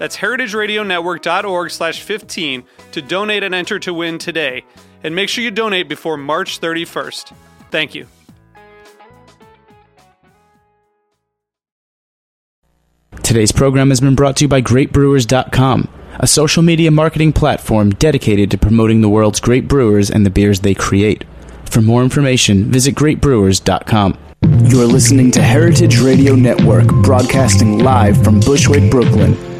That's heritageradionetwork.org slash 15 to donate and enter to win today. And make sure you donate before March 31st. Thank you. Today's program has been brought to you by GreatBrewers.com, a social media marketing platform dedicated to promoting the world's great brewers and the beers they create. For more information, visit GreatBrewers.com. You're listening to Heritage Radio Network, broadcasting live from Bushwick, Brooklyn.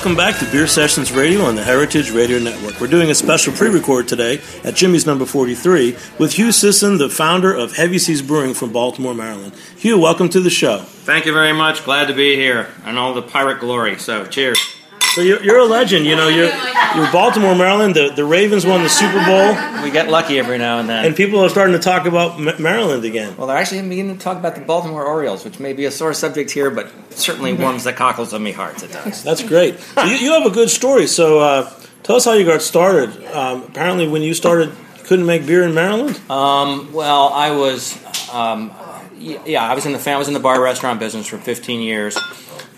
Welcome back to Beer Sessions Radio on the Heritage Radio Network. We're doing a special pre record today at Jimmy's number 43 with Hugh Sisson, the founder of Heavy Seas Brewing from Baltimore, Maryland. Hugh, welcome to the show. Thank you very much. Glad to be here and all the pirate glory. So, cheers. So you're, you're a legend. You know, you're, you're Baltimore, Maryland. The, the Ravens won the Super Bowl, We get lucky every now and then. and people are starting to talk about M- Maryland again. well, they're actually beginning to talk about the Baltimore Orioles, which may be a sore subject here, but certainly warms the cockles of me heart. It does. That's great. So you, you have a good story. So uh, tell us how you got started. Um, apparently, when you started, you couldn't make beer in Maryland. Um, well, I was, um, yeah, I was in the fam- I was in the bar restaurant business for 15 years.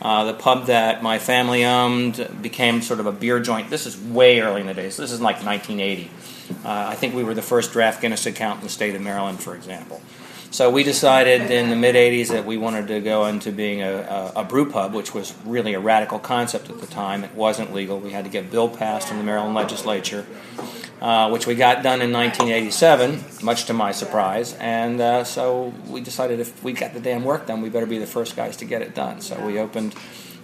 Uh, the pub that my family owned became sort of a beer joint. This is way early in the days. This is like 1980. Uh, I think we were the first draft Guinness account in the state of Maryland, for example. So we decided in the mid 80s that we wanted to go into being a, a, a brew pub, which was really a radical concept at the time. It wasn't legal. We had to get a bill passed in the Maryland legislature, uh, which we got done in 1987, much to my surprise. And uh, so we decided if we got the damn work done, we better be the first guys to get it done. So we opened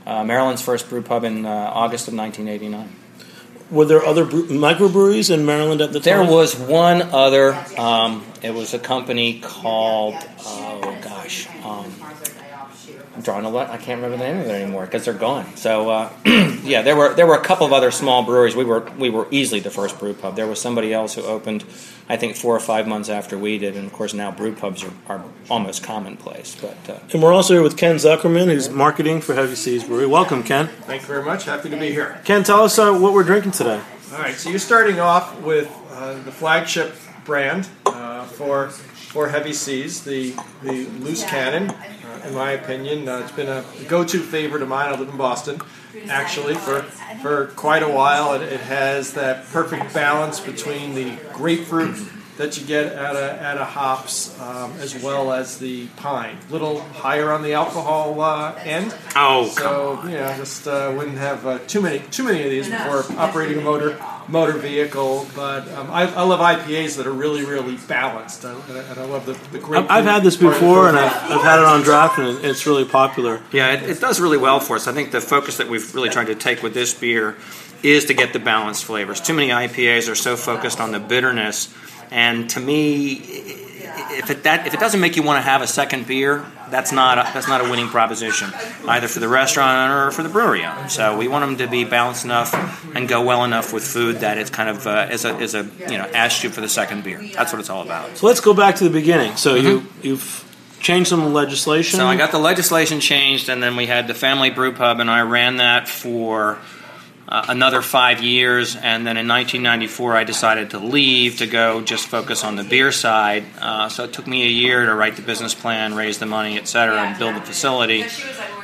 uh, Maryland's first brew pub in uh, August of 1989. Were there other brew- microbreweries in Maryland at the time? There was one other. Um, it was a company called oh gosh, um, drawing a lot. I can't remember the name of it anymore because they're gone. So uh, yeah, there were there were a couple of other small breweries. We were we were easily the first brew pub. There was somebody else who opened, I think four or five months after we did, and of course now brew pubs are, are almost commonplace. But uh, And we're also here with Ken Zuckerman, who's marketing for Heavy Seas Brewery. Welcome, Ken. Thank you very much. Happy to be here. Ken, tell us uh, what we're drinking today. All right, so you're starting off with uh, the flagship brand uh, for for Heavy Seas, the the Loose Cannon. Uh, in my opinion, uh, it's been a go-to favorite of mine. I live in Boston, actually, for for quite a while. It, it has that perfect balance between the grapefruit that you get at a, out of hops, um, as well as the pine. A little higher on the alcohol uh, end. Oh, So you know, just uh, wouldn't have uh, too many too many of these before operating a motor motor vehicle. But um, I, I love IPAs that are really really balanced, uh, and I love the the great. I've, I've had this before, and I've, I've had it on draft, and it's really popular. Yeah, it, it does really well for us. I think the focus that we've really tried to take with this beer is to get the balanced flavors. Too many IPAs are so focused on the bitterness, and to me, if it that if it doesn't make you want to have a second beer, that's not a, that's not a winning proposition, either for the restaurant owner or for the brewery owner. So we want them to be balanced enough and go well enough with food that it's kind of uh, is a is a you know ask you for the second beer. That's what it's all about. So let's go back to the beginning. So you you've changed some legislation. So I got the legislation changed, and then we had the family brew pub, and I ran that for uh, another five years, and then in 1994 I decided to leave to go just focus on the beer side. Uh, so it took me a year to write the business plan, raise the money, et cetera, and build the facility.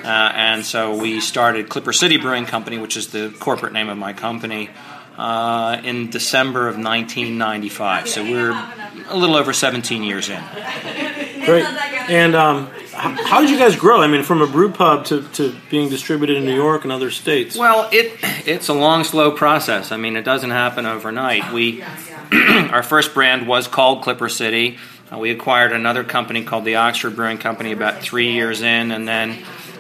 Uh, and so we started Clipper City Brewing Company, which is the corporate name of my company, uh, in December of 1995. So we're a little over 17 years in. Great. And um, how did you guys grow? I mean, from a brew pub to, to being distributed in New York and other states. Well, it it's a long, slow process. I mean, it doesn't happen overnight. We our first brand was called Clipper City. Uh, we acquired another company called the Oxford Brewing Company about three years in, and then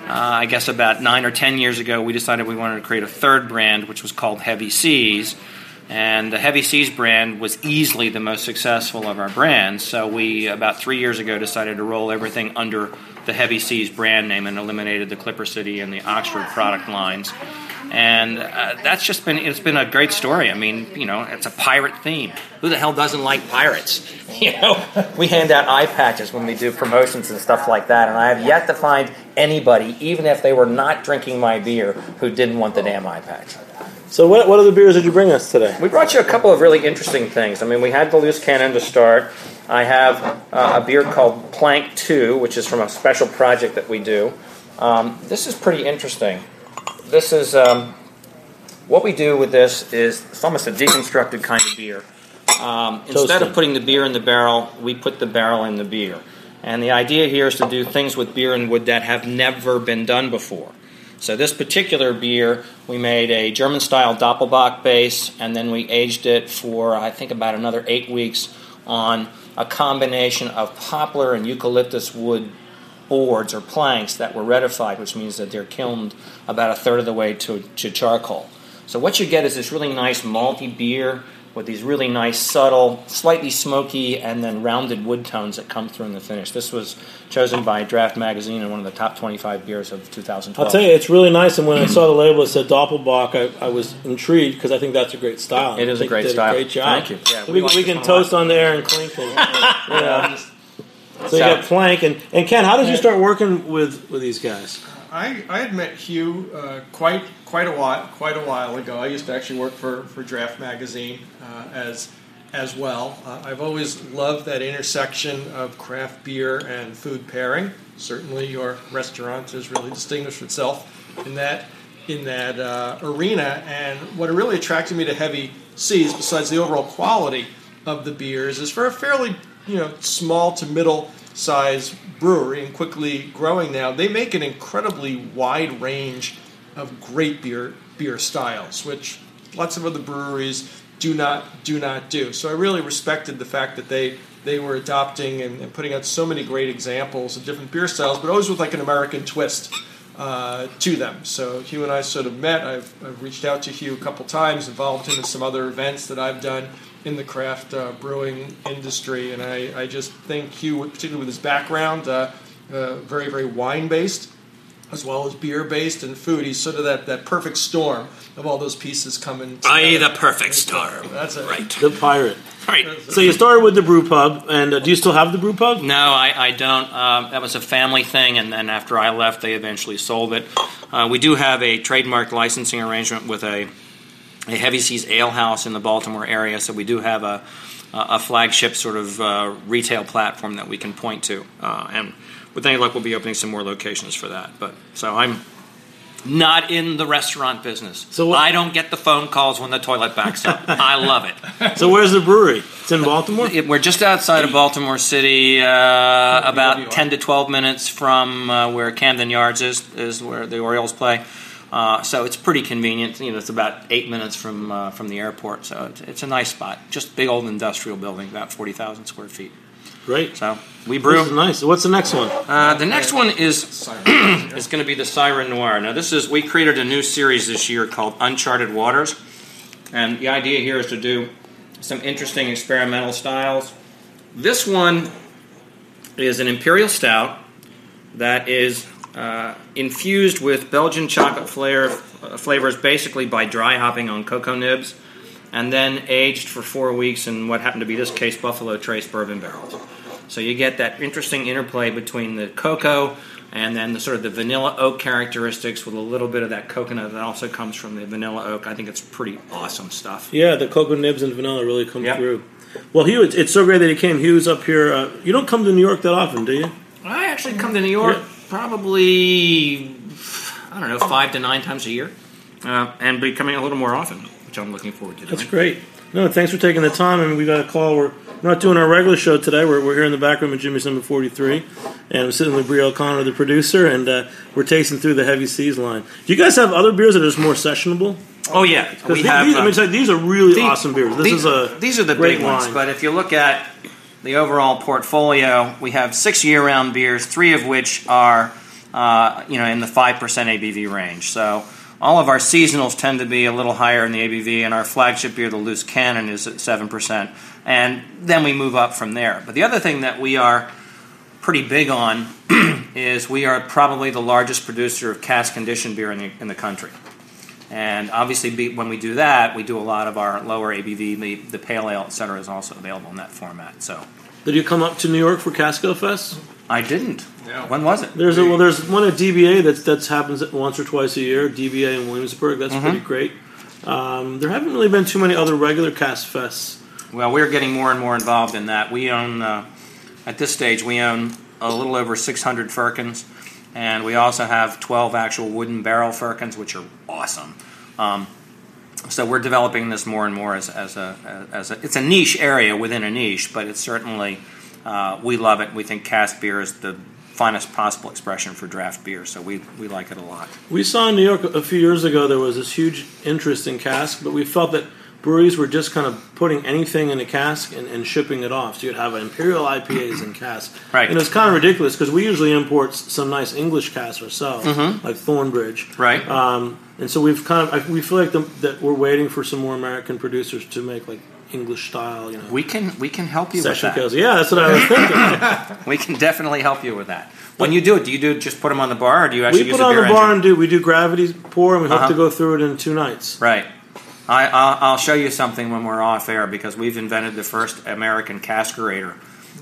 uh, I guess about nine or ten years ago, we decided we wanted to create a third brand, which was called Heavy Seas. And the Heavy Seas brand was easily the most successful of our brands. So we, about three years ago, decided to roll everything under the Heavy Seas brand name and eliminated the Clipper City and the Oxford product lines. And uh, that's just been, it's been a great story. I mean, you know, it's a pirate theme. Who the hell doesn't like pirates? You know, we hand out eye patches when we do promotions and stuff like that. And I have yet to find anybody, even if they were not drinking my beer, who didn't want the damn eye patch. So, what, what other beers did you bring us today? We brought you a couple of really interesting things. I mean, we had the loose cannon to start. I have uh, a beer called Plank 2, which is from a special project that we do. Um, this is pretty interesting. This is um, what we do with this is it's almost a deconstructed kind of beer. Um, instead of putting the beer in the barrel, we put the barrel in the beer. And the idea here is to do things with beer and wood that have never been done before. So this particular beer, we made a German-style Doppelbock base, and then we aged it for I think about another eight weeks on a combination of poplar and eucalyptus wood boards or planks that were torrefied, which means that they're kilned about a third of the way to, to charcoal. So what you get is this really nice malty beer with these really nice, subtle, slightly smoky, and then rounded wood tones that come through in the finish. This was chosen by Draft Magazine and one of the top 25 beers of 2012. I'll tell you, it's really nice. And when I saw the label that said Doppelbock, I, I was intrigued because I think that's a great style. It is a great style. A great job. Thank you. Yeah, so we, we, we can toast on there and clink. And, yeah. So you got Plank and, and Ken. How did you start working with, with these guys? I, I had met Hugh uh, quite quite a while quite a while ago. I used to actually work for, for Draft Magazine uh, as as well. Uh, I've always loved that intersection of craft beer and food pairing. Certainly, your restaurant has really distinguished itself in that in that uh, arena. And what really attracted me to Heavy Seas, besides the overall quality of the beers, is for a fairly you know small to middle size brewery and quickly growing now, they make an incredibly wide range of great beer beer styles, which lots of other breweries do not do not do. So I really respected the fact that they they were adopting and, and putting out so many great examples of different beer styles, but always with like an American twist uh, to them. So Hugh and I sort of met. I've, I've reached out to Hugh a couple times, involved him in some other events that I've done in the craft uh, brewing industry, and I, I just think Hugh, particularly with his background, uh, uh, very very wine based, as well as beer based and food. He's sort of that, that perfect storm of all those pieces coming. Together. I the perfect storm. That's it. Right. The pirate. Right. So you started with the brew pub, and uh, do you still have the brew pub? No, I, I don't. Um, that was a family thing, and then after I left, they eventually sold it. Uh, we do have a trademark licensing arrangement with a a Heavy Seas Ale House in the Baltimore area, so we do have a a flagship sort of uh, retail platform that we can point to, uh, and with any luck, we'll be opening some more locations for that. But so I'm not in the restaurant business. So what- I don't get the phone calls when the toilet backs up. I love it. So where's the brewery? It's in Baltimore. It- We're just outside of Baltimore City, uh, about 10 to 12 minutes from uh, where Camden Yards is, is where the Orioles play. Uh, so it's pretty convenient. You know, it's about eight minutes from uh, from the airport. So it's, it's a nice spot. Just big old industrial building, about 40,000 square feet. Great. So we brew. nice. What's the next one? Uh, the next one is is going to be the Siren Noir. Now, this is we created a new series this year called Uncharted Waters, and the idea here is to do some interesting experimental styles. This one is an imperial stout that is uh, infused with Belgian chocolate flavor, uh, flavors, basically by dry hopping on cocoa nibs, and then aged for four weeks in what happened to be this case Buffalo Trace bourbon barrels. So you get that interesting interplay between the cocoa and then the sort of the vanilla oak characteristics with a little bit of that coconut that also comes from the vanilla oak. I think it's pretty awesome stuff. Yeah, the cocoa nibs and vanilla really come Yep. through. Well, Hugh, it's, it's so great that he came. Hugh's up here. Uh, you don't come to New York that often, do you? I actually come to New York Yeah. probably I don't know five to nine times a year, uh, and be coming a little more often, which I'm looking forward to doing. That's great. No, thanks for taking the time. I mean, we got a call. We're, not doing our regular show today. We're, we're here in the back room at Jimmy's number 43. And I'm sitting with Brie O'Connor, the producer, and uh, we're tasting through the Heavy Seas line. Do you guys have other beers that are just more sessionable? Oh yeah. we the- have. these, I uh, mean, like, these are really awesome beers. This these, is a these are the big ones. But if you look at the overall portfolio, we have six year-round beers, three of which are uh, you know in the five percent ABV range. So all of our seasonals tend to be a little higher in the ABV, and our flagship beer, the Loose Cannon, is at seven percent. And then we move up from there. But the other thing that we are pretty big on is we are probably the largest producer of cask conditioned beer in the, in the country. And obviously, be, when we do that, we do a lot of our lower ABV, the, the pale ale, et cetera, is also available in that format. So Did you come up to New York for Casco Fest? I didn't. Yeah. When was it? There's a, well, there's one at DBA that's that's happens once or twice a year. DBA in Williamsburg. That's Mm-hmm. pretty great. Um, there haven't really been too many other regular cask fests. Well, we're getting more and more involved in that. We own, uh, at this stage, we own a little over 600 firkins, and we also have 12 actual wooden barrel firkins, which are awesome. Um, so we're developing this more and more as, as, a, as a. It's a niche area within a niche, but it's certainly uh, we love it. We think cask beer is the finest possible expression for draft beer, so we, we like it a lot. We saw in New York a few years ago there was this huge interest in cask, but we felt that breweries were just kind of putting anything in a cask and, and shipping it off. So you'd have imperial IPAs in cask, Right. And it's kind of ridiculous because we usually import some nice English casks ourselves, like Thornbridge, Mm-hmm. Right. Um, and so we've kind of I, we feel like the, that we're waiting for some more American producers to make like English style, you know, We can we can help you session with that. kills. Yeah, that's what I was thinking. We can definitely help you with that. When you do it, do you do just put them on the bar, or do you actually we use put a on beer the bar engine? and do we do gravity pour, and we hope Uh-huh. to go through it in two nights. Right. I, I'll, I'll show you something when we're off air because we've invented the first American caskerator.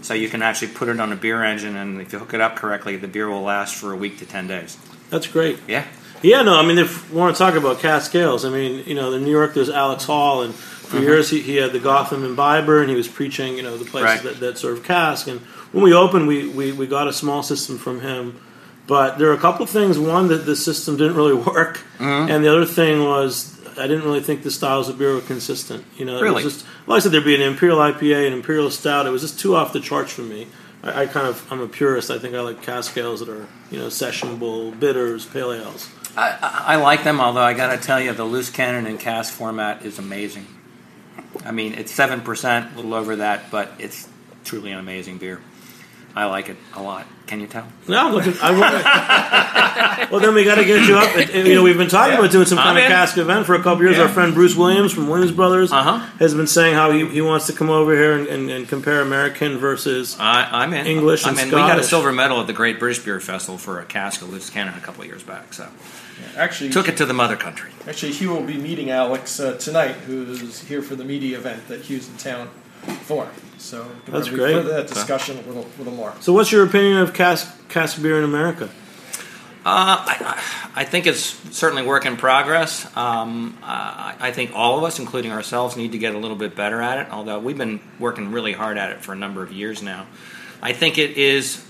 So you can actually put it on a beer engine, and if you hook it up correctly, the beer will last for a week to ten days. That's great. Yeah. Yeah, no, I mean, if we want to talk about cask ales, I mean, you know, in New York, there's Alex Hall, and for mm-hmm. years he, he had the Gotham Imbiber, and he was preaching, you know, the places Right. that, that serve cask. And when we opened, we, we, we got a small system from him. But there are a couple of things. One, that the system didn't really work, mm-hmm. and the other thing was I didn't really think the styles of beer were consistent. You know, it Really? was just well, I said there'd be an imperial IPA, an imperial stout. It was just too off the charts for me. I, I kind of I'm a purist. I think I like cask ales that are you know sessionable, bitters, pale ales. I, I I like them, although I got to tell you, the loose cannon and cask format is amazing. I mean, it's seven percent, a little over that, but it's truly an amazing beer. I like it a lot. Can you tell? No, I'm looking. I want. well, then we got to get you up. You know, we've been talking about doing some kind I'm of in. cask event for a couple years. Our friend Bruce Williams from Williams Brothers Uh-huh. has been saying how he, he wants to come over here and, and, and compare American versus. I, I'm in. English I'm and in. We got a silver medal at the Great British Beer Festival for a cask of loose cannon a couple of years back. So Actually, took it to the mother country. actually, Hugh will be meeting Alex uh, tonight, who's here for the media event that Hugh's in town for. So That's great. Further that discussion a little, little more. So, what's your opinion of cask cask beer in America? Uh, I, I I think it's certainly work in progress. Um, I, I think all of us, including ourselves, need to get a little bit better at it. Although we've been working really hard at it for a number of years now, I think it is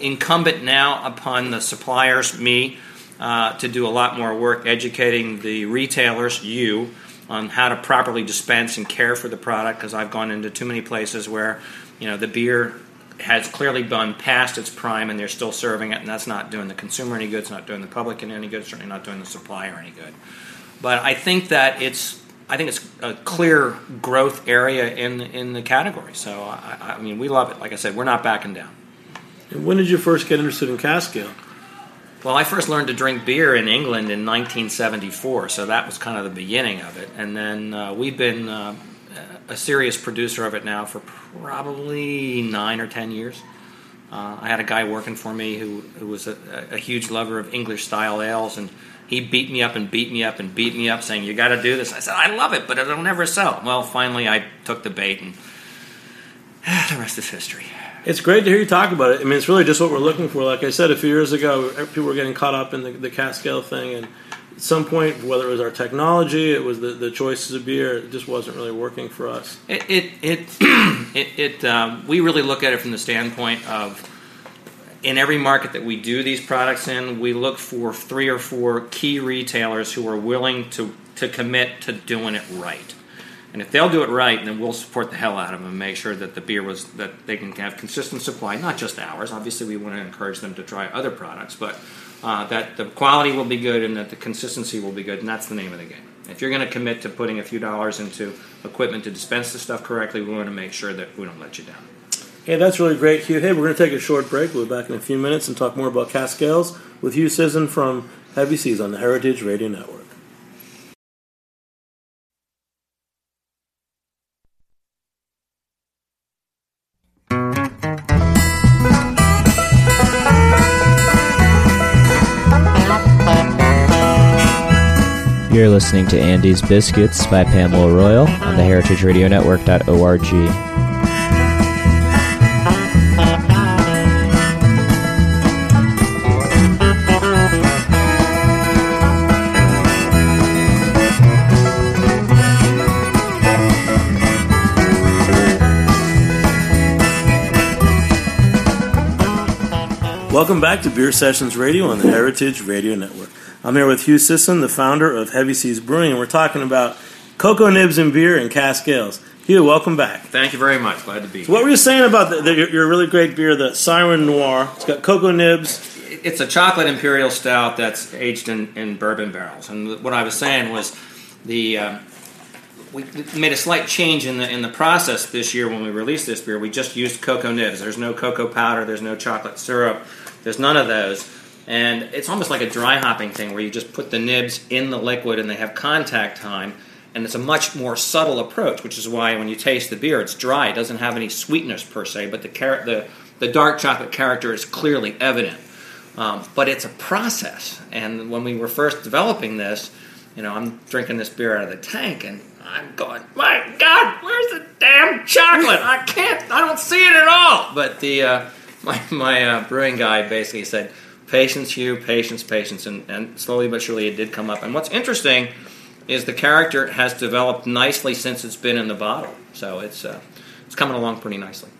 incumbent now upon the suppliers, me, uh, to do a lot more work educating the retailers, you, on how to properly dispense and care for the product. Because I've gone into too many places where, you know, the beer has clearly gone past its prime and they're still serving it, and that's not doing the consumer any good. It's not doing the public any good. Certainly not doing the supplier any good. But I think that it's. I think it's a clear growth area in in the category. So I, I mean, we love it. Like I said, we're not backing down. And when did you first get interested in cask? Well, I first learned to drink beer in England in 1974, so that was kind of the beginning of it. And then uh, we've been uh, a serious producer of it now for probably nine or ten years. Uh, I had a guy working for me who, who was a, a huge lover of English style ales, and he beat me up and beat me up and beat me up, saying, "You got to do this." I said, "I love it, but it'll never sell." Well, finally, I took the bait, and the rest is history. It's great to hear you talk about it. I mean, it's really just what we're looking for. Like I said a few years ago, people were getting caught up in the, the cask ale thing, and at some point, whether it was our technology, it was the, the choices of beer, it just wasn't really working for us. It it it, it, it um, we really look at it from the standpoint of in every market that we do these products in, we look for three or four key retailers who are willing to to commit to doing it right. And if they'll do it right, then we'll support the hell out of them and make sure that the beer was that they can have consistent supply, not just ours. Obviously, we want to encourage them to try other products, but uh, that the quality will be good and that the consistency will be good, and that's the name of the game. If you're going to commit to putting a few dollars into equipment to dispense the stuff correctly, we want to make sure that we don't let you down. Hey, that's really great, Hugh. Hey, we're going to take a short break. We'll be back in a few minutes and talk more about cask ales with Hugh Sisson from Heavy Seas on the Heritage Radio Network. You're listening to Andy's Biscuits by Pamela Royal on the heritageradionetwork.org. Welcome back to Beer Sessions Radio on the Heritage Radio Network. I'm here with Hugh Sisson, the founder of Heavy Seas Brewing, and we're talking about cocoa nibs and beer and cask ales. Hugh, welcome back. Thank you very much. Glad to be So what were you saying about the, the, your, your really great beer, the Siren Noir? It's got cocoa nibs. It's a chocolate imperial stout that's aged in, in bourbon barrels. And what I was saying was the uh, we made a slight change in the in the process this year when we released this beer. We just used cocoa nibs. There's no cocoa powder. There's no chocolate syrup. There's none of those. And it's almost like a dry hopping thing where you just put the nibs in the liquid and they have contact time. And it's a much more subtle approach, which is why when you taste the beer, it's dry. It doesn't have any sweetness per se, but the car- the, the dark chocolate character is clearly evident. Um, but it's a process. And when we were first developing this, you know, I'm drinking this beer out of the tank and I'm going, my God, where's the damn chocolate? I can't, I don't see it at all. But the uh, my, my uh, brewing guy basically said, patience, Hugh, patience, patience. And, and slowly but surely it did come up. And what's interesting is the character has developed nicely since it's been in the bottle. So it's, uh, it's coming along pretty nicely.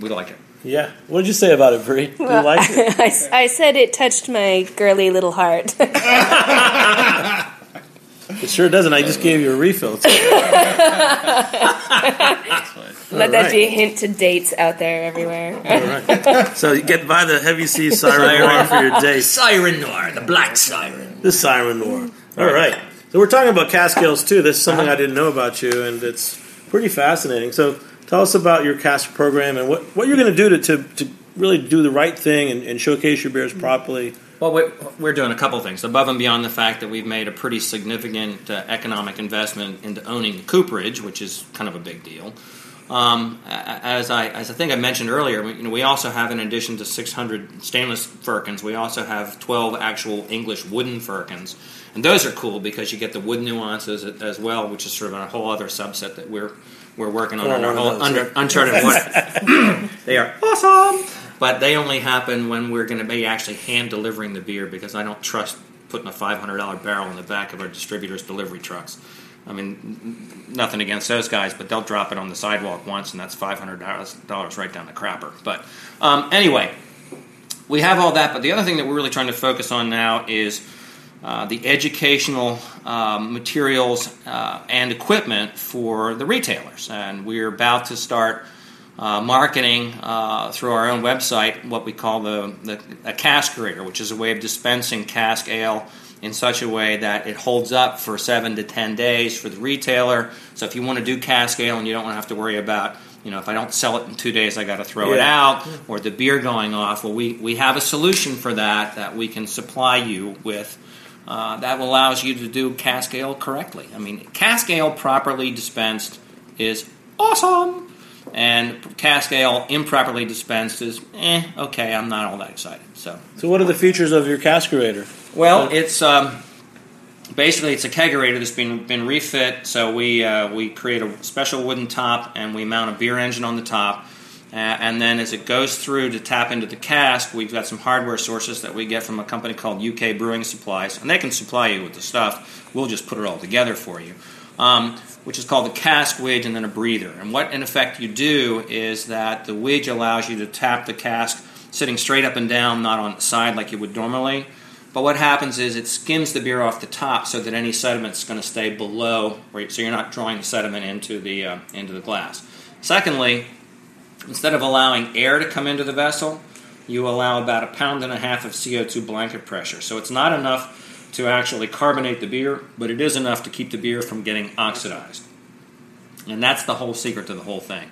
We like it. Yeah. What did you say about it, Brie? Do you like it? I, I said it touched my girly little heart. It sure doesn't. I just gave you a refill. Let that be a hint to dates out there everywhere. So you get by the heavy sea siren noir for your date. Siren Noir, the black siren. The siren noir. All right. So we're talking about cask ales too. This is something I didn't know about you, and it's pretty fascinating. So tell us about your cask program and what, what you're going to do to, to, to really do the right thing and, and showcase your beers properly. Well, we're, we're doing a couple things above and beyond the fact that we've made a pretty significant uh, economic investment into owning the cooperage, which is kind of a big deal. Um, as I as I think I mentioned earlier, we, you know, we also have in addition to 600 stainless firkins, we also have 12 actual English wooden firkins, and those are cool because you get the wood nuances as well, which is sort of a whole other subset that we're we're working on Oh, one whole, under uncharted water. they are awesome, but they only happen when we're going to be actually hand delivering the beer because I don't trust putting a five hundred dollar barrel in the back of our distributors' delivery trucks. I mean, nothing against those guys, but they'll drop it on the sidewalk once, and that's five hundred dollars right down the crapper. But um, anyway, we have all that. But the other thing that we're really trying to focus on now is uh, the educational um, materials uh, and equipment for the retailers. And we're about to start uh, marketing uh, through our own website what we call the, the a caskerator, which is a way of dispensing cask ale in such a way that it holds up for seven to ten days for the retailer. So if you want to do cask ale and you don't want to have to worry about you know, if I don't sell it in two days, I got to throw it out, or the beer going off. Well, we, we have a solution for that that we can supply you with uh, that allows you to do cask ale correctly. I mean, cask ale properly dispensed is awesome, and cask ale improperly dispensed is eh, okay. I'm not all that excited. So, So what are the features of your caskerator? well, it's um, basically it's a kegerator that's been been refit. So we uh, we create a special wooden top and we mount a beer engine on the top. Uh, and then as it goes through to tap into the cask, we've got some hardware sources that we get from a company called UK Brewing Supplies, and they can supply you with the stuff. We'll just put it all together for you, um, which is called the cask wedge and then a breather. And what in effect you do is that the wedge allows you to tap the cask sitting straight up and down, not on the side like you would normally. But what happens is it skims the beer off the top so that any sediment is going to stay below, so you're not drawing the sediment into the uh, into the glass. Secondly, Instead of allowing air to come into the vessel, you allow about a pound and a half of CO2 blanket pressure. So it's not enough to actually carbonate the beer, but it is enough to keep the beer from getting oxidized. And that's the whole secret to the whole thing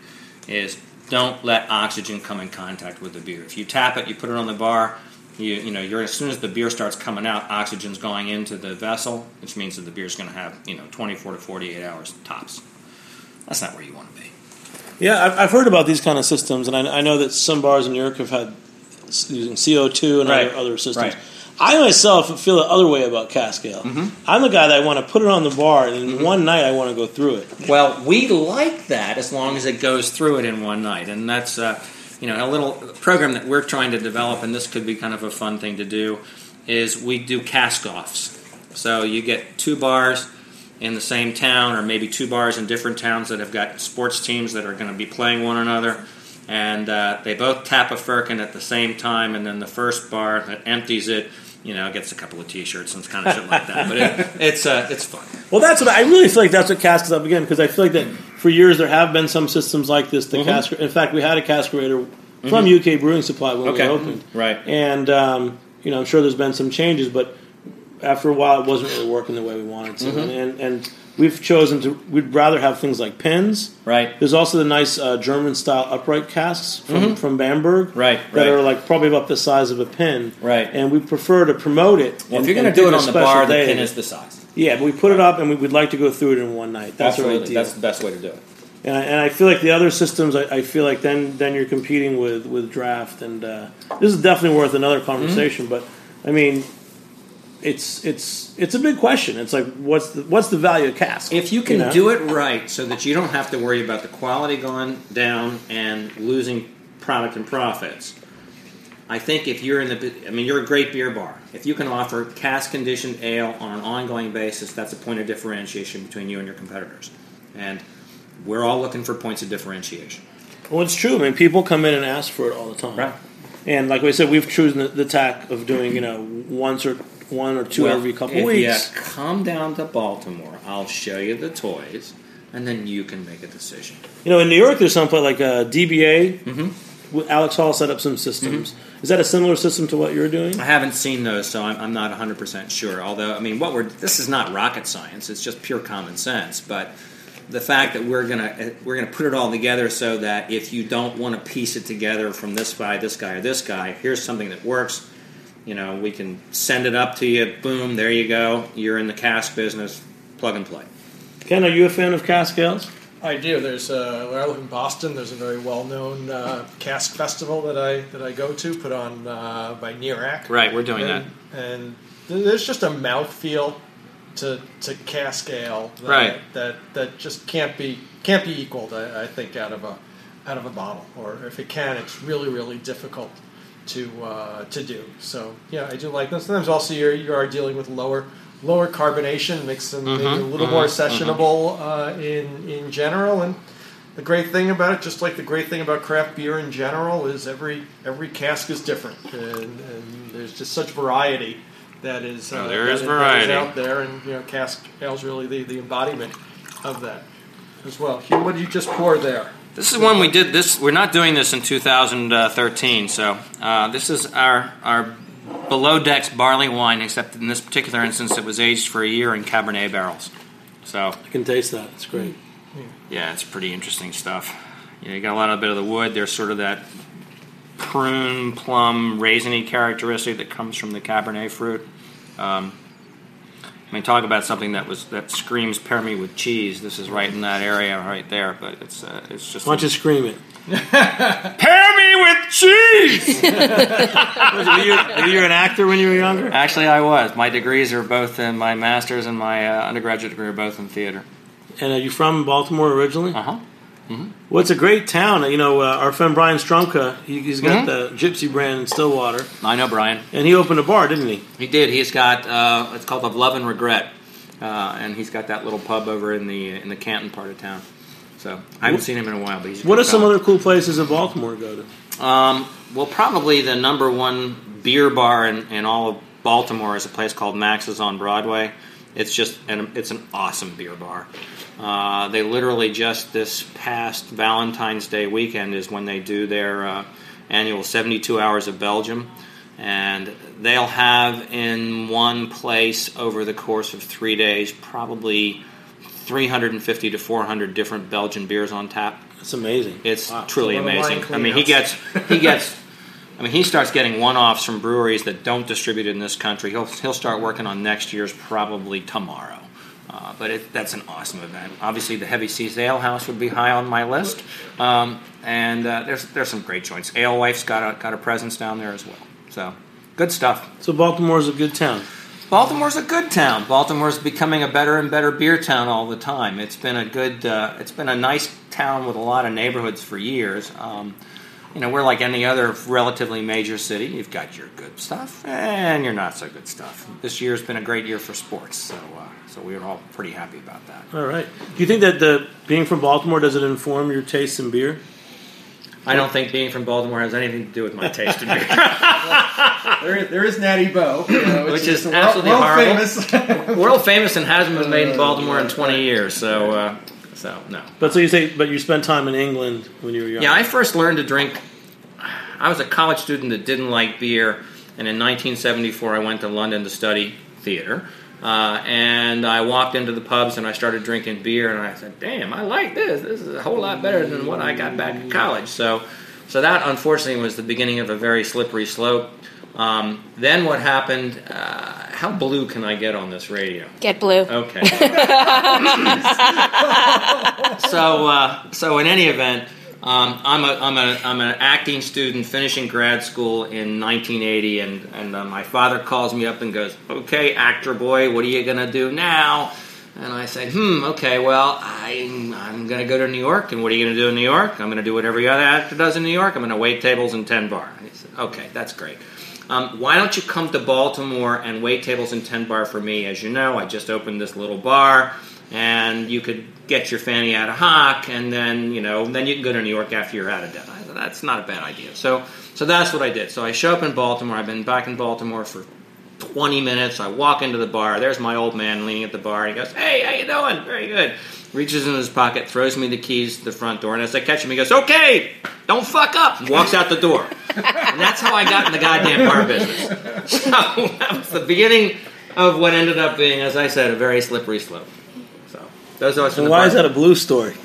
is don't let oxygen come in contact with the beer. If you tap it, you put it on the bar, you, you know, you're, as soon as the beer starts coming out, oxygen's going into the vessel, which means that the beer's going to have, you know, 24 to 48 hours tops. That's not where you want to be. Yeah, I've, I've heard about these kind of systems, and I, I know that some bars in New York have had using CO2 and Right. other, other systems. Right. I myself feel the other way about cask ale. I'm the guy that want to put it on the bar, and in one night I want to go through it. Well, we like that as long as it goes through it in one night, and that's uh, you know a little program that we're trying to develop, and this could be kind of a fun thing to do. Is we do cask offs, so you get two bars in the same town, or maybe two bars in different towns that have got sports teams that are going to be playing one another, and uh, they both tap a firkin at the same time, and then the first bar that empties it. You know, gets a couple of T-shirts and kind of shit like that, but it, it's uh, it's fun. Well, that's what I really feel like. That's what cask is up again because I feel like that for years there have been some systems like this. The cask, in fact, we had a caskerator from UK Brewing Supply when Okay. we opened, Right. And um, you know, I'm sure there's been some changes, but after a while, it wasn't really working the way we wanted to. And, and and we've chosen to. We'd rather have things like pins. Right. There's also the nice uh, German style upright casks from from Bamberg, Right, That right. are like probably about the size of a pin, Right. And we prefer to promote it. Well, and- if you're going to do it on the bar, the day. pin is the size. Yeah, but we put it up and we would like to go through it in one night. That's Absolutely, the right that's the best way to do it. And I, and I feel like the other systems, I, I feel like then then you're competing with with draft, and uh, this is definitely worth another conversation. But I mean, it's it's it's a big question. It's like what's the what's the value of cask? If you can know? do it right, so that you don't have to worry about the quality going down and losing product and profits. I think if you're in the, I mean, you're a great beer bar. If you can offer cask conditioned ale on an ongoing basis, that's a point of differentiation between you and your competitors. And we're all looking for points of differentiation. Well, it's true. I mean, people come in and ask for it all the time. Right. And like we said, we've chosen the, the tack of doing you know once or one or two Well, every couple if weeks. you come down to Baltimore, I'll show you the toys, and then you can make a decision. You know, in New York, there's some place like uh, DBA. Mm-hmm. Alex Hall set up some systems. Is that a similar system to what you're doing? I haven't seen those, so I'm, I'm not 100 percent sure. Although, I mean, what we're this is not rocket science; it's just pure common sense. But the fact that we're gonna we're gonna put it all together so that if you don't want to piece it together from this guy, this guy, or this guy, here's something that works. You know, we can send it up to you. Boom, there you go. You're in the cask business. Plug and play. Ken, are you a fan of cask ales? I do. There's uh, where I live in Boston. There's a very well-known uh, cask festival that I that I go to, put on uh, by NERAX. Right, we're doing and, And th- there's just a mouthfeel to to cask ale that, Right. that that just can't be can't be equaled. I, I think out of a out of a bottle, or if it can, it's really really difficult to uh, to do. So yeah, I do like them. Sometimes also you're, you are dealing with lower lower carbonation, makes them maybe a little more sessionable uh, in in general. And the great thing about it, just like the great thing about craft beer in general, is every every cask is different, and, and there's just such variety that is uh, Oh, there is variety. out there, and you know, cask ale is really the, the embodiment of that as well. Hugh, what did you just pour there? This is one we did. This we're not doing this in 2013. So uh, this is our our below decks barley wine, except in this particular instance, it was aged for a year in Cabernet barrels. So I can taste that. It's great. yeah, it's pretty interesting stuff. You, know, you got a lot of bit of the wood. There's sort of that prune, plum, raisiny characteristic that comes from the Cabernet fruit. Um, I mean, talk about something that was that screams pair me with cheese. This is right in that area, right there. But it's uh, it's just Why don't you scream it? pair me with cheese. were, you, were you an actor when you were younger? Actually, I was. My degrees are both in my master's and my uh, undergraduate degree are both in theater. And are you from Baltimore originally? Uh huh. Well, it's a great town. You know, uh, our friend Brian Strumke, he, he's got Mhm. the Gypsy brand in Stillwater, I know Brian. and he opened a bar, didn't he? He did. He's got uh, it's called of Love and Regret, uh, and he's got that little pub over in the in the Canton part of town. So I haven't seen him in a while, but he's What are some other cool places in Baltimore to go to? Um, well, probably the number one beer bar in, in all of Baltimore is a place called Max's on Broadway. It's just an it's an awesome beer bar. Uh, they literally just this past Valentine's Day weekend is when they do their uh, annual 72 Hours of Belgium, and they'll have in one place over the course of three days probably 350 to 400 different Belgian beers on tap. It's amazing. It's Wow. truly So one of the amazing. I mean, he gets he gets. I mean, he starts getting one-offs from breweries that don't distribute in this country. He'll he'll start working on next year's probably tomorrow. Uh, but it, that's an awesome event. Obviously, the Heavy Seas Ale House would be high on my list, um, and uh, there's there's some great joints. Alewife's got a got a presence down there as well. So good stuff. So Baltimore's a good town. Baltimore's a good town. Baltimore's becoming a better and better beer town all the time. It's been a good, uh, it's been a nice town with a lot of neighborhoods for years. Um, you know, we're like any other relatively major city. You've got your good stuff and your not so good stuff. This year's been a great year for sports, so uh, so we're all pretty happy about that. All right. Do you think that the being from Baltimore does it inform your taste in beer? I don't think being from Baltimore has anything to do with my taste in beer. There is, there is Natty Bo, you know, Which is world- absolutely world horrible. famous. World famous and hasn't been made in Baltimore in 20 years, so uh, so no. But so you say, but you spent time in England when you were young. Yeah, I first learned to drink. I was a college student that didn't like beer, and in 1974 I went to London to study theater. Uh, and I walked into the pubs and I started drinking beer, and I said, "Damn, I like this. This is a whole lot better than what I got back in college." So, so that unfortunately was the beginning of a very slippery slope. Um, then what happened? Uh, how blue can I get on this radio? Get blue. Okay. so, uh, so in any event, um, I'm a I'm a I'm an acting student finishing grad school in 1980, and and uh, my father calls me up and goes, "Okay, actor boy, what are you gonna do now?" And I said, "Hmm, okay, well, I'm I'm gonna go to New York, and what are you gonna do in New York? I'm gonna do what every other actor does in New York. I'm gonna wait tables in ten bar." And he said, "Okay, that's great." Um, why don't you come to Baltimore and wait tables in 10 bar for me? As you know, I just opened this little bar, and you could get your fanny out of hock, and then you know, then you can go to New York after you're out of debt. That's not a bad idea. So, so that's what I did. So I show up in Baltimore. I've been back in Baltimore for 20 minutes. I walk into the bar. There's my old man leaning at the bar. He goes, "Hey, how you doing? Very good." Reaches in his pocket, throws me the keys to the front door, and as I catch him, he goes, "Okay, don't fuck up," and walks out the door. and that's how I got in the goddamn bar business. So that was the beginning of what ended up being, as I said, a very slippery slope. So those are And why is that a blue story?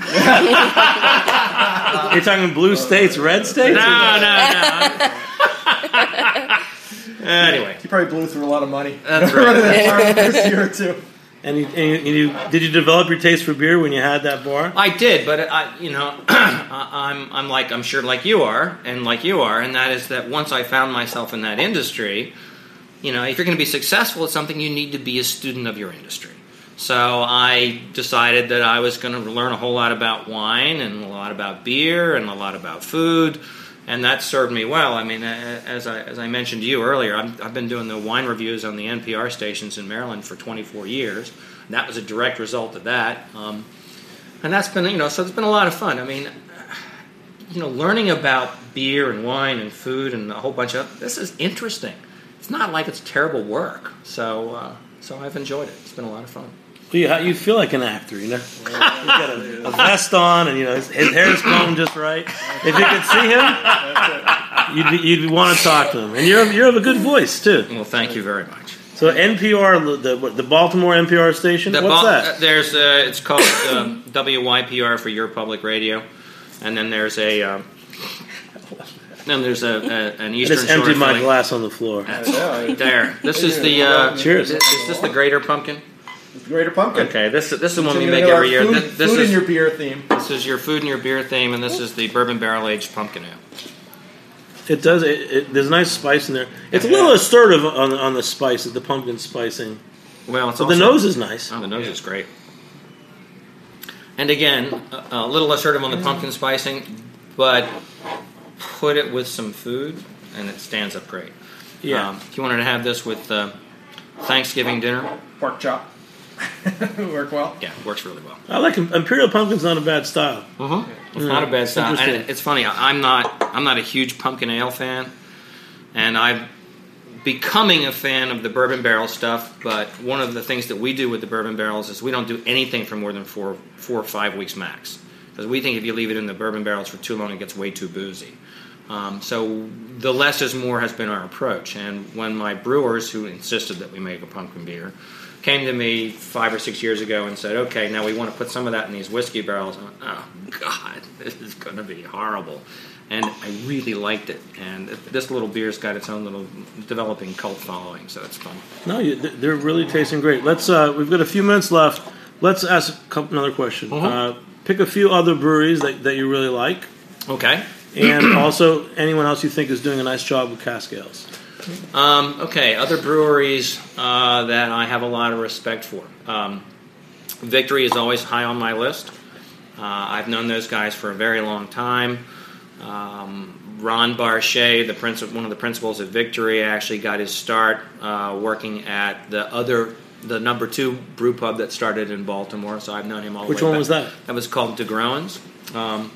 You're talking blue states, red states? No, no, no. Anyway, He probably blew through a lot of money. That's Running right. that bar the first year or two. And, you, and you, did you develop your taste for beer when you had that bar? I did, but I, you know, I- I'm, I'm like, I'm sure, like you are, and like you are, and that is that once I found myself in that industry, you know, if you're going to be successful at something, you need to be a student of your industry. So I decided that I was going to learn a whole lot about wine and a lot about beer and a lot about food, and that served me well. I mean, as I, as I mentioned to you earlier, I've, I've been doing the wine reviews on the NPR stations in Maryland for 24 years. That was a direct result of that. Um, and that's been you know so it's been a lot of fun i mean you know learning about beer and wine and food and a whole bunch of this is interesting it's not like it's terrible work so uh, so i've enjoyed it it's been a lot of fun Well, you, you feel like an actor, you know. He's got a, a vest on, and you know his, his hair's combed just right. If you could see him, you'd, be- you'd want to talk to him, and you're you have a good voice too. well thank you very much So NPR, the the Baltimore NPR station, The what's Bal- that? uh, there's uh, it's called um, wypr for your public radio and then there's a um, then there's a, a an I eastern just emptied my glass on the floor. There this is the uh, Cheers. is this the greater pumpkin Greater Pumpkin. okay this this is the one we make every year Food, This- this food is in your beer theme. This is your food and your beer theme, and this is the bourbon barrel aged pumpkin ale. It does. It, it, there's a nice spice in there. It's a little assertive on on the spice, the pumpkin spicing. Well, it's But also, the nose is nice. Oh, the nose is great. and again, a, a little assertive on the pumpkin spicing, but put it with some food, and it stands up great. Yeah. Um, if you wanted to have this with uh, Thanksgiving dinner, Pork chop. Work well. yeah, works really well. I like Imperial Pumpkin's not a bad style. It's not a bad style. And it's funny. I- I'm not. I'm not a huge pumpkin ale fan, and I'm becoming a fan of the bourbon barrel stuff. But one of the things that we do with the bourbon barrels is we don't do anything for more than four, four or five weeks max, because we think if you leave it in the bourbon barrels for too long, it gets way too boozy. Um, so the less is more has been our approach. And when my brewers, who insisted that we make a pumpkin beer, came to me five or six years ago and said, "Okay, now we want to put some of that in these whiskey barrels." I went, "Oh God, this is going to be horrible," and I really liked it. And this little beer's got its own little developing cult following, so it's fun. No, you, they're really tasting great. Let's. Uh, we've got a few minutes left. Let's ask a couple, another question. Uh, pick a few other breweries that, that you really like, Okay. and also anyone else you think is doing a nice job with cask ales. Um, okay, other breweries uh, that I have a lot of respect for. Um, Victory is always high on my list. Uh, I've known those guys for a very long time. Um, Ron Barchet, the principal, one of the principals at Victory, actually got his start uh, working at the other, the number two brew pub that started in Baltimore. So I've known him all the Which one back. was that? That was called DeGroens. Um,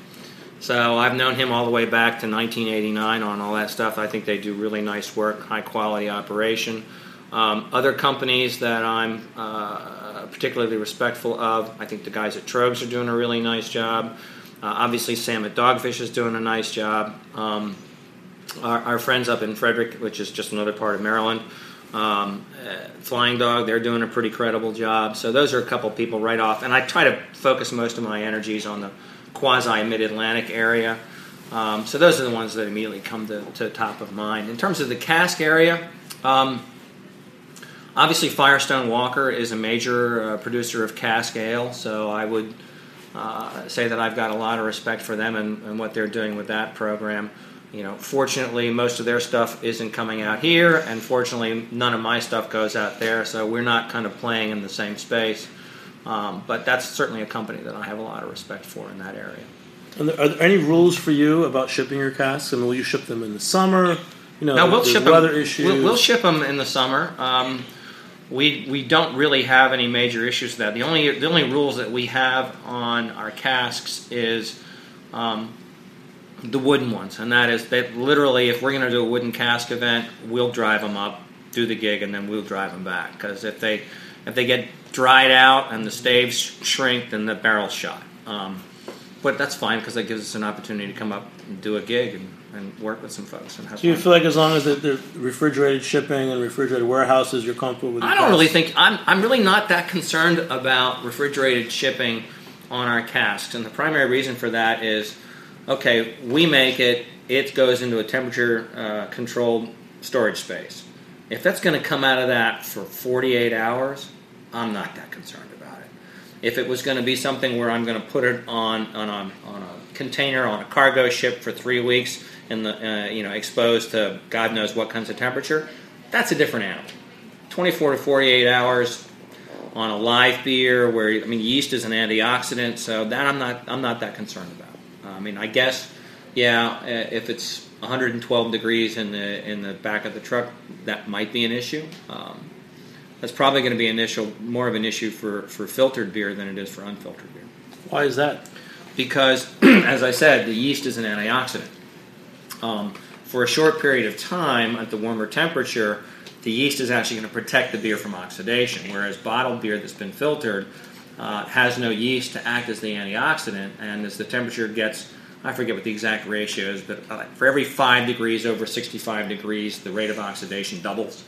so I've known him all the way back to 1989 on all that stuff. I think they do really nice work, high quality operation. Um, other companies that I'm uh, particularly respectful of, I think the guys at Troegs are doing a really nice job. Uh, obviously, Sam at Dogfish is doing a nice job. Um, our, our friends up in Frederick, which is just another part of Maryland, um, uh, Flying Dog, they're doing a pretty credible job. So those are a couple people right off. And I try to focus most of my energies on the quasi mid Atlantic area. Um, so those are the ones that immediately come to, to top of mind. In terms of the cask area, um, obviously Firestone Walker is a major uh, producer of cask ale, so I would uh, say that I've got a lot of respect for them and, and what they're doing with that program. You know, fortunately, most of their stuff isn't coming out here, and fortunately, none of my stuff goes out there. So we're not kind of playing in the same space. Um, but that's certainly a company that I have a lot of respect for in that area. And there, are there any rules for you about shipping your casks? I mean, will you ship them in the summer? You know, No, we'll ship weather them. issues. We'll, we'll ship them in the summer. Um, we we don't really have any major issues with that. The only the only rules that we have on our casks is um, the wooden ones, and that is that literally, if we're going to do a wooden cask event, we'll drive them up, do the gig, and then we'll drive them back. Because if they if they get dried out and the staves shrink, and the barrel's shot. Um, but that's fine because that gives us an opportunity to come up and do a gig and, and work with some folks and have Do you fun. feel like as long as they're refrigerated shipping and refrigerated warehouses, you're comfortable with? the I don't really think I'm. I'm really not that concerned about refrigerated shipping on our casks, and the primary reason for that is, okay, we make it. It goes into a temperature uh, controlled storage space. If that's going to come out of that for 48 hours, I'm not that concerned about it. If it was going to be something where I'm going to put it on on a, on a container on a cargo ship for three weeks and the uh, you know exposed to God knows what kinds of temperature, that's a different animal. 24 to 48 hours on a live beer where I mean yeast is an antioxidant, so that I'm not I'm not that concerned about. I mean, I guess yeah, uh, if it's 112 degrees in the in the back of the truck, that might be an issue. Um, that's probably going to be an issue, more of an issue for, for filtered beer than it is for unfiltered beer. Why is that? Because, as I said, the yeast is an antioxidant. Um, for a short period of time at the warmer temperature, the yeast is actually going to protect the beer from oxidation, whereas bottled beer that's been filtered uh, has no yeast to act as the antioxidant, and as the temperature gets I forget what the exact ratio is, but uh, for every five degrees over 65 degrees, the rate of oxidation doubles.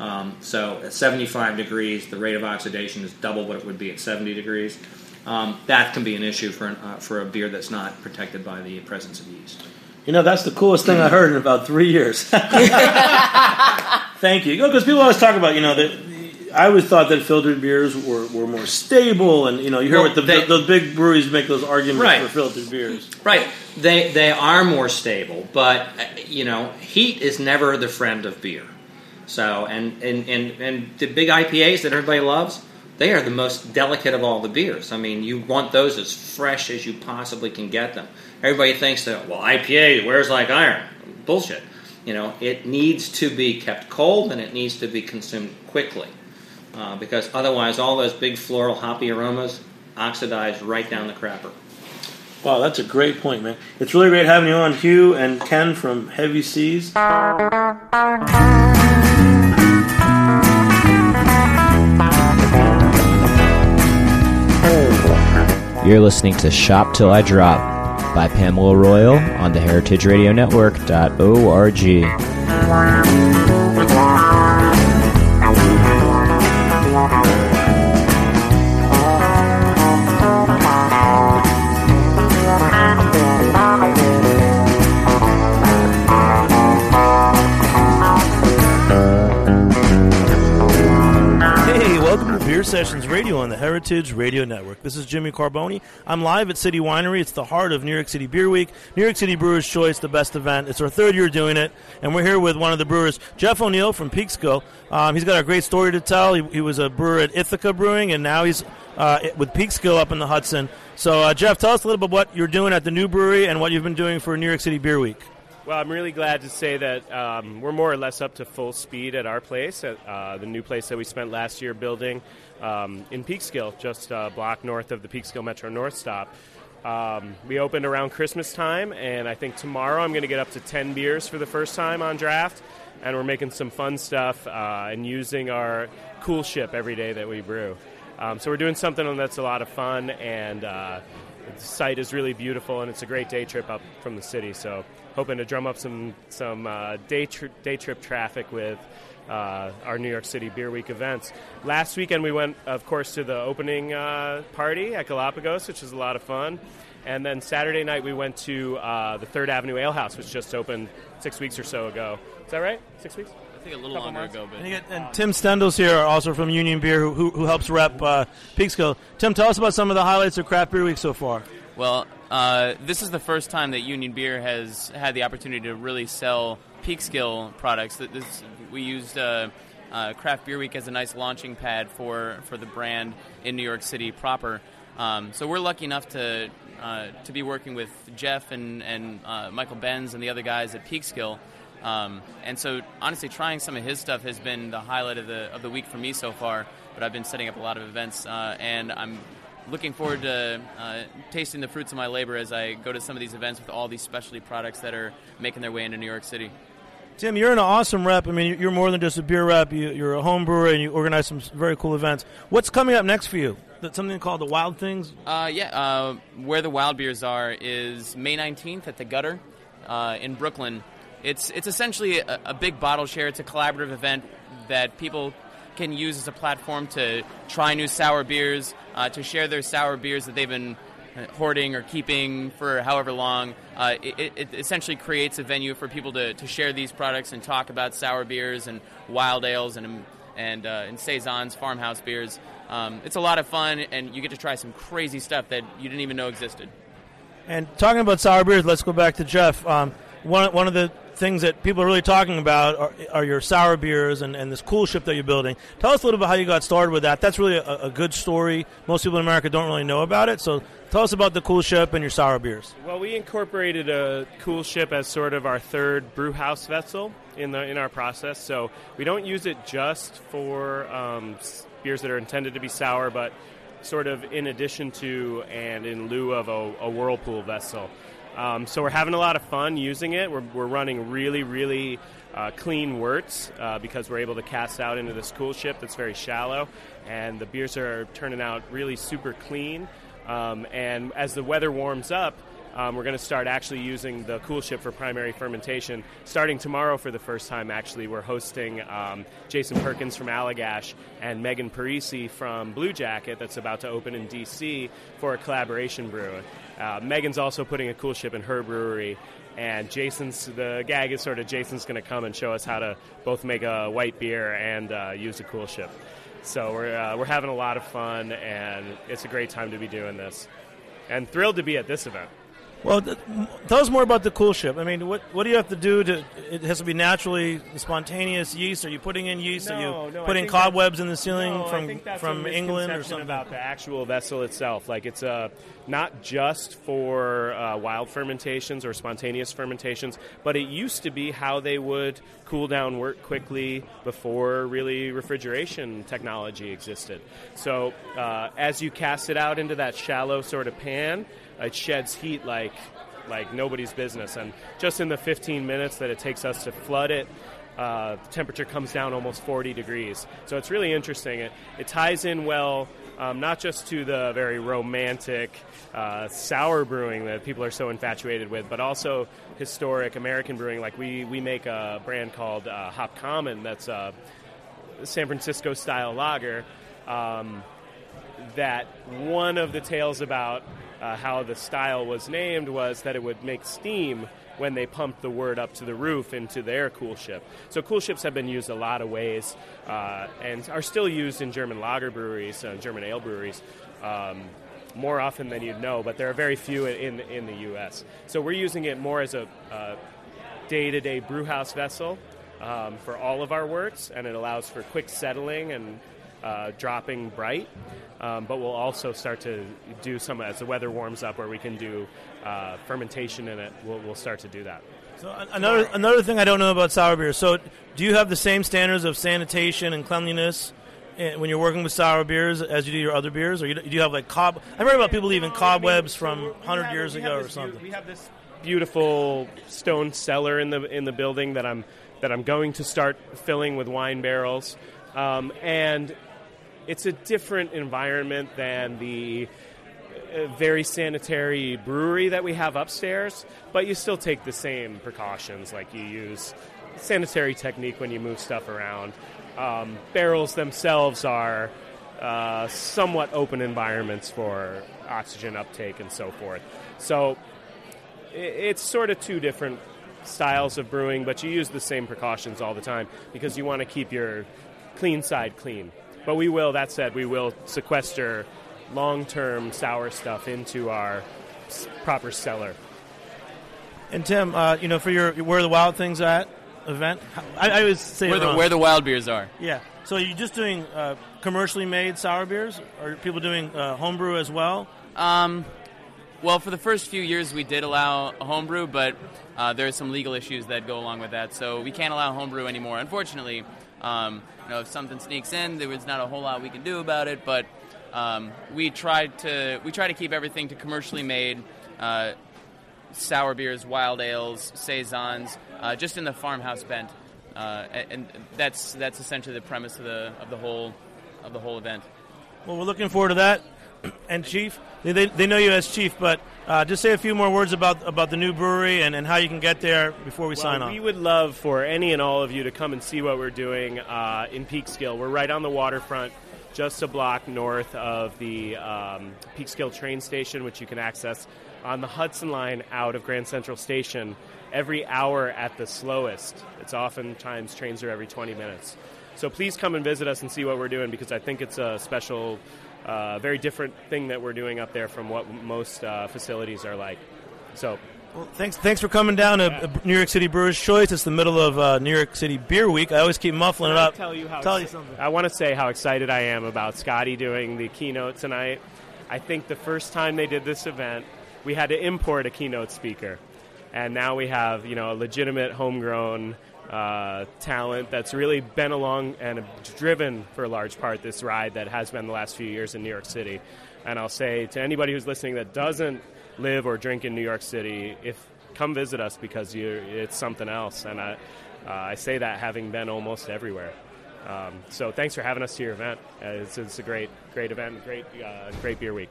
Um, so at 75 degrees, the rate of oxidation is double what it would be at 70 degrees. Um, that can be an issue for, an, uh, for a beer that's not protected by the presence of yeast. You know, that's the coolest thing I heard in about three years. Thank you. Because people always talk about, you know, that I always thought that filtered beers were, were more stable, and you know, you hear Well, what the, they- the, the big breweries make those arguments Right. for filtered beers. Right. They they are more stable, but uh, you know, heat is never the friend of beer. So and and and, and the big IPAs that everybody loves, they are the most delicate of all the beers. I mean, you want those as fresh as you possibly can get them. Everybody thinks that, well, IPA wears like iron. Bullshit. You know, it needs to be kept cold and it needs to be consumed quickly. Uh, because otherwise, all those big floral hoppy aromas oxidize right down the crapper. Wow, that's a great point, man. It's really great having you on, Hugh and Ken from Heavy Seas. You're listening to Shop Till I Drop by Pamela Royal on the heritageradionetwork.org. Sessions Radio on the Heritage Radio Network. This is Jimmy Carbone. I'm live at City Winery. It's the heart of New York City Beer Week. New York City Brewers Choice, the best event. It's our third year doing it, and we're here with one of the brewers, Jeff O'Neill from Peekskill. Um, he's got a great story to tell. He, he was a brewer at Ithaca Brewing, and now he's uh, with Peekskill up in the Hudson. So, uh, Jeff, tell us a little bit what you're doing at the new brewery and what you've been doing for New York City Beer Week. Well, I'm really glad to say that um, we're more or less up to full speed at our place, at uh, the new place that we spent last year building um, in Peekskill, just a block north of the Peekskill Metro North stop. Um, we opened around Christmas time, and I think tomorrow I'm going to get up to 10 beers for the first time on draft. And we're making some fun stuff uh, and using our coolship every day that we brew. Um, so we're doing something that's a lot of fun, and uh, the site is really beautiful, and it's a great day trip up from the city. So hoping to drum up some some uh, day tri- day trip traffic with uh, our New York City Beer Week events. Last weekend we went, of course, to the opening uh, party at Galapagos, which was a lot of fun. And then Saturday night we went to uh, the Third Avenue Ale House, which just opened six weeks or so ago. Is that right? Six weeks? I think a little Couple longer months. ago, but And, you get- and Tim Stendahl's here, also from Union Beer, who, who, who helps rep uh, Peekskill. Tim, tell us about some of the highlights of Craft Beer Week so far. well, uh, this is the first time that Union Beer has had the opportunity to really sell Peekskill products. That this we used uh, uh, Craft Beer Week as a nice launching pad for for the brand in New York City proper. Um, so we're lucky enough to uh, to be working with Jeff and and uh, Michael Benz and the other guys at Peekskill. Um, and so, honestly, trying some of his stuff has been the highlight of the of the week for me so far. But I've been setting up a lot of events, uh, and I'm looking forward to uh, tasting the fruits of my labor as I go to some of these events with all these specialty products that are making their way into New York City. Tim, you're an awesome rep. I mean, you're more than just a beer rep. You, you're a home brewer, and you organize some very cool events. What's coming up next for you? Something called the Wild Things. Uh, yeah, uh, where the wild beers are is May 19th at the Gutter uh, in Brooklyn. It's it's essentially a, a big bottle share. It's a collaborative event that people can use as a platform to try new sour beers, uh, to share their sour beers that they've been hoarding or keeping for however long. Uh, it- it essentially creates a venue for people to, to share these products and talk about sour beers and wild ales and and uh, and saisons, farmhouse beers. Um, it's a lot of fun, and you get to try some crazy stuff that you didn't even know existed. And talking about sour beers, let's go back to Jeff. Um, one, one of the things that people are really talking about are, are your sour beers and, and this coolship that you're building. Tell us a little bit how you got started with that. That's really a, a good story. Most people in America don't really know about it. So tell us about the coolship and your sour beers. Well, we incorporated a coolship as sort of our third brew house vessel in the in our process. So we don't use it just for um, beers that are intended to be sour, but sort of in addition to and in lieu of a, a whirlpool vessel. Um, so we're having a lot of fun using it. We're, we're running really, really uh, clean worts uh, because we're able to cast out into this coolship that's very shallow, and the beers are turning out really super clean. Um, and as the weather warms up, um, we're going to start actually using the coolship for primary fermentation. Starting tomorrow, for the first time, actually, we're hosting um, Jason Perkins from Allagash and Megan Parisi from Bluejacket, that's about to open in DC for a collaboration brew. Uh, Megan's also putting a coolship in her brewery, and Jason's the gag is sort of Jason's going to come and show us how to both make a white beer and uh, use a coolship. So we're uh, we're having a lot of fun, and it's a great time to be doing this, and thrilled to be at this event. Well, th- tell us more about the coolship. I mean, what what do you have to do to? It has to be naturally spontaneous yeast. Are you putting in yeast? Are No, you no, putting cobwebs in the ceiling No, from from a England or something? about the actual vessel itself. Like it's uh, not just for uh, wild fermentations or spontaneous fermentations, but it used to be how they would cool down wort quickly before really refrigeration technology existed. So uh, as you cast it out into that shallow sort of pan, it sheds heat like like nobody's business. And just in the 15 minutes that it takes us to flood it, uh, the temperature comes down almost 40 degrees. So it's really interesting. It, it ties in well, um, not just to the very romantic uh, sour brewing that people are so infatuated with, but also historic American brewing. Like we, we make a brand called uh, Hop Common that's a San Francisco style lager. Um, that one of the tales about uh, how the style was named was that it would make steam when they pumped the wort up to the roof into their coolship. So coolships have been used a lot of ways uh, and are still used in German lager breweries, uh, German ale breweries. Um, more often than you'd know, but there are very few in in the U.S. So we're using it more as a day-to-day brewhouse vessel um, for all of our worts, and it allows for quick settling and uh, dropping bright. Um, but we'll also start to do some as the weather warms up, where we can do uh, fermentation in it. We'll, we'll start to do that. So another another thing I don't know about sour beer. So do you have the same standards of sanitation and cleanliness eh, when you're working with sour beers as you do your other beers, or you, do you have like cob? I've heard about people leaving cobwebs from hundred years ago or something. we have this beautiful stone cellar in the in the building that I'm that I'm going to start filling with wine barrels, um, and it's a different environment than the uh, very sanitary brewery that we have upstairs, but you still take the same precautions. Like you use sanitary technique when you move stuff around. Um, barrels themselves are uh, somewhat open environments for oxygen uptake and so forth. So it's sort of two different styles of brewing, but you use the same precautions all the time because you want to keep your clean side clean. But we will, that said, we will sequester long term sour stuff into our s- proper cellar. And Tim, uh, you know, for your where are the wild things at event, I, I always say Where the, where the wild beers are. Yeah. So you're just doing uh, commercially made sour beers, or are people doing uh, homebrew as well? Um, well, for the first few years, we did allow homebrew, but uh, there are some legal issues that go along with that, so we can't allow homebrew anymore. Unfortunately, um, you know, if something sneaks in, there was not a whole lot we can do about it. But um, we tried to we try to keep everything to commercially made. Uh, sour beers, wild ales, saisons, uh, just in the farmhouse bent, uh, and, that's that's essentially the premise of the of the whole of the whole event. Well, we're looking forward to that. And Chief, they, they know you as Chief, but uh, just say a few more words about about the new brewery and, and how you can get there before we Well, sign off. We would love for any and all of you to come and see what we're doing uh, in Peekskill. We're right on the waterfront, just a block north of the um, Peekskill train station, which you can access on the Hudson Line out of Grand Central Station every hour at the slowest. It's oftentimes trains are every 20 minutes. So please come and visit us and see what we're doing because I think it's a special, uh, very different thing that we're doing up there from what most uh, facilities are like. So Well, thanks, thanks for coming down to uh, New York City Brewers Choice. It's the middle of uh, New York City Beer Week. I always keep muffling it up. Tell you how. Tell you something. I want to say how excited I am about Scotty doing the keynote tonight. I think the first time they did this event, we had to import a keynote speaker, and now we have you know a legitimate homegrown uh, talent that's really been along and driven for a large part this ride that has been the last few years in New York City. And I'll say to anybody who's listening that doesn't live or drink in New York City, if come visit us because it's something else. And I, uh, I say that having been almost everywhere. Um, so thanks for having us to your event. Uh, it's, it's a great, great event, great, uh, great beer week.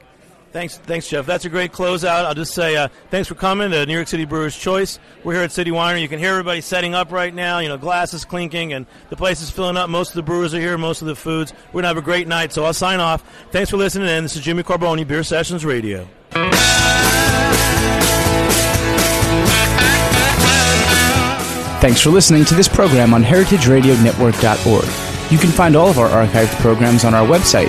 Thanks, thanks, Jeff. That's a great closeout. I'll just say uh, thanks for coming to New York City Brewers Choice. We're here at City Winery. You can hear everybody setting up right now. You know, glasses clinking, and the place is filling up. Most of the brewers are here. Most of the foods. We're gonna have a great night. So I'll sign off. Thanks for listening. And this is Jimmy Carbone, Beer Sessions Radio. Thanks for listening to this program on heritageradionetwork.org. You can find all of our archived programs on our website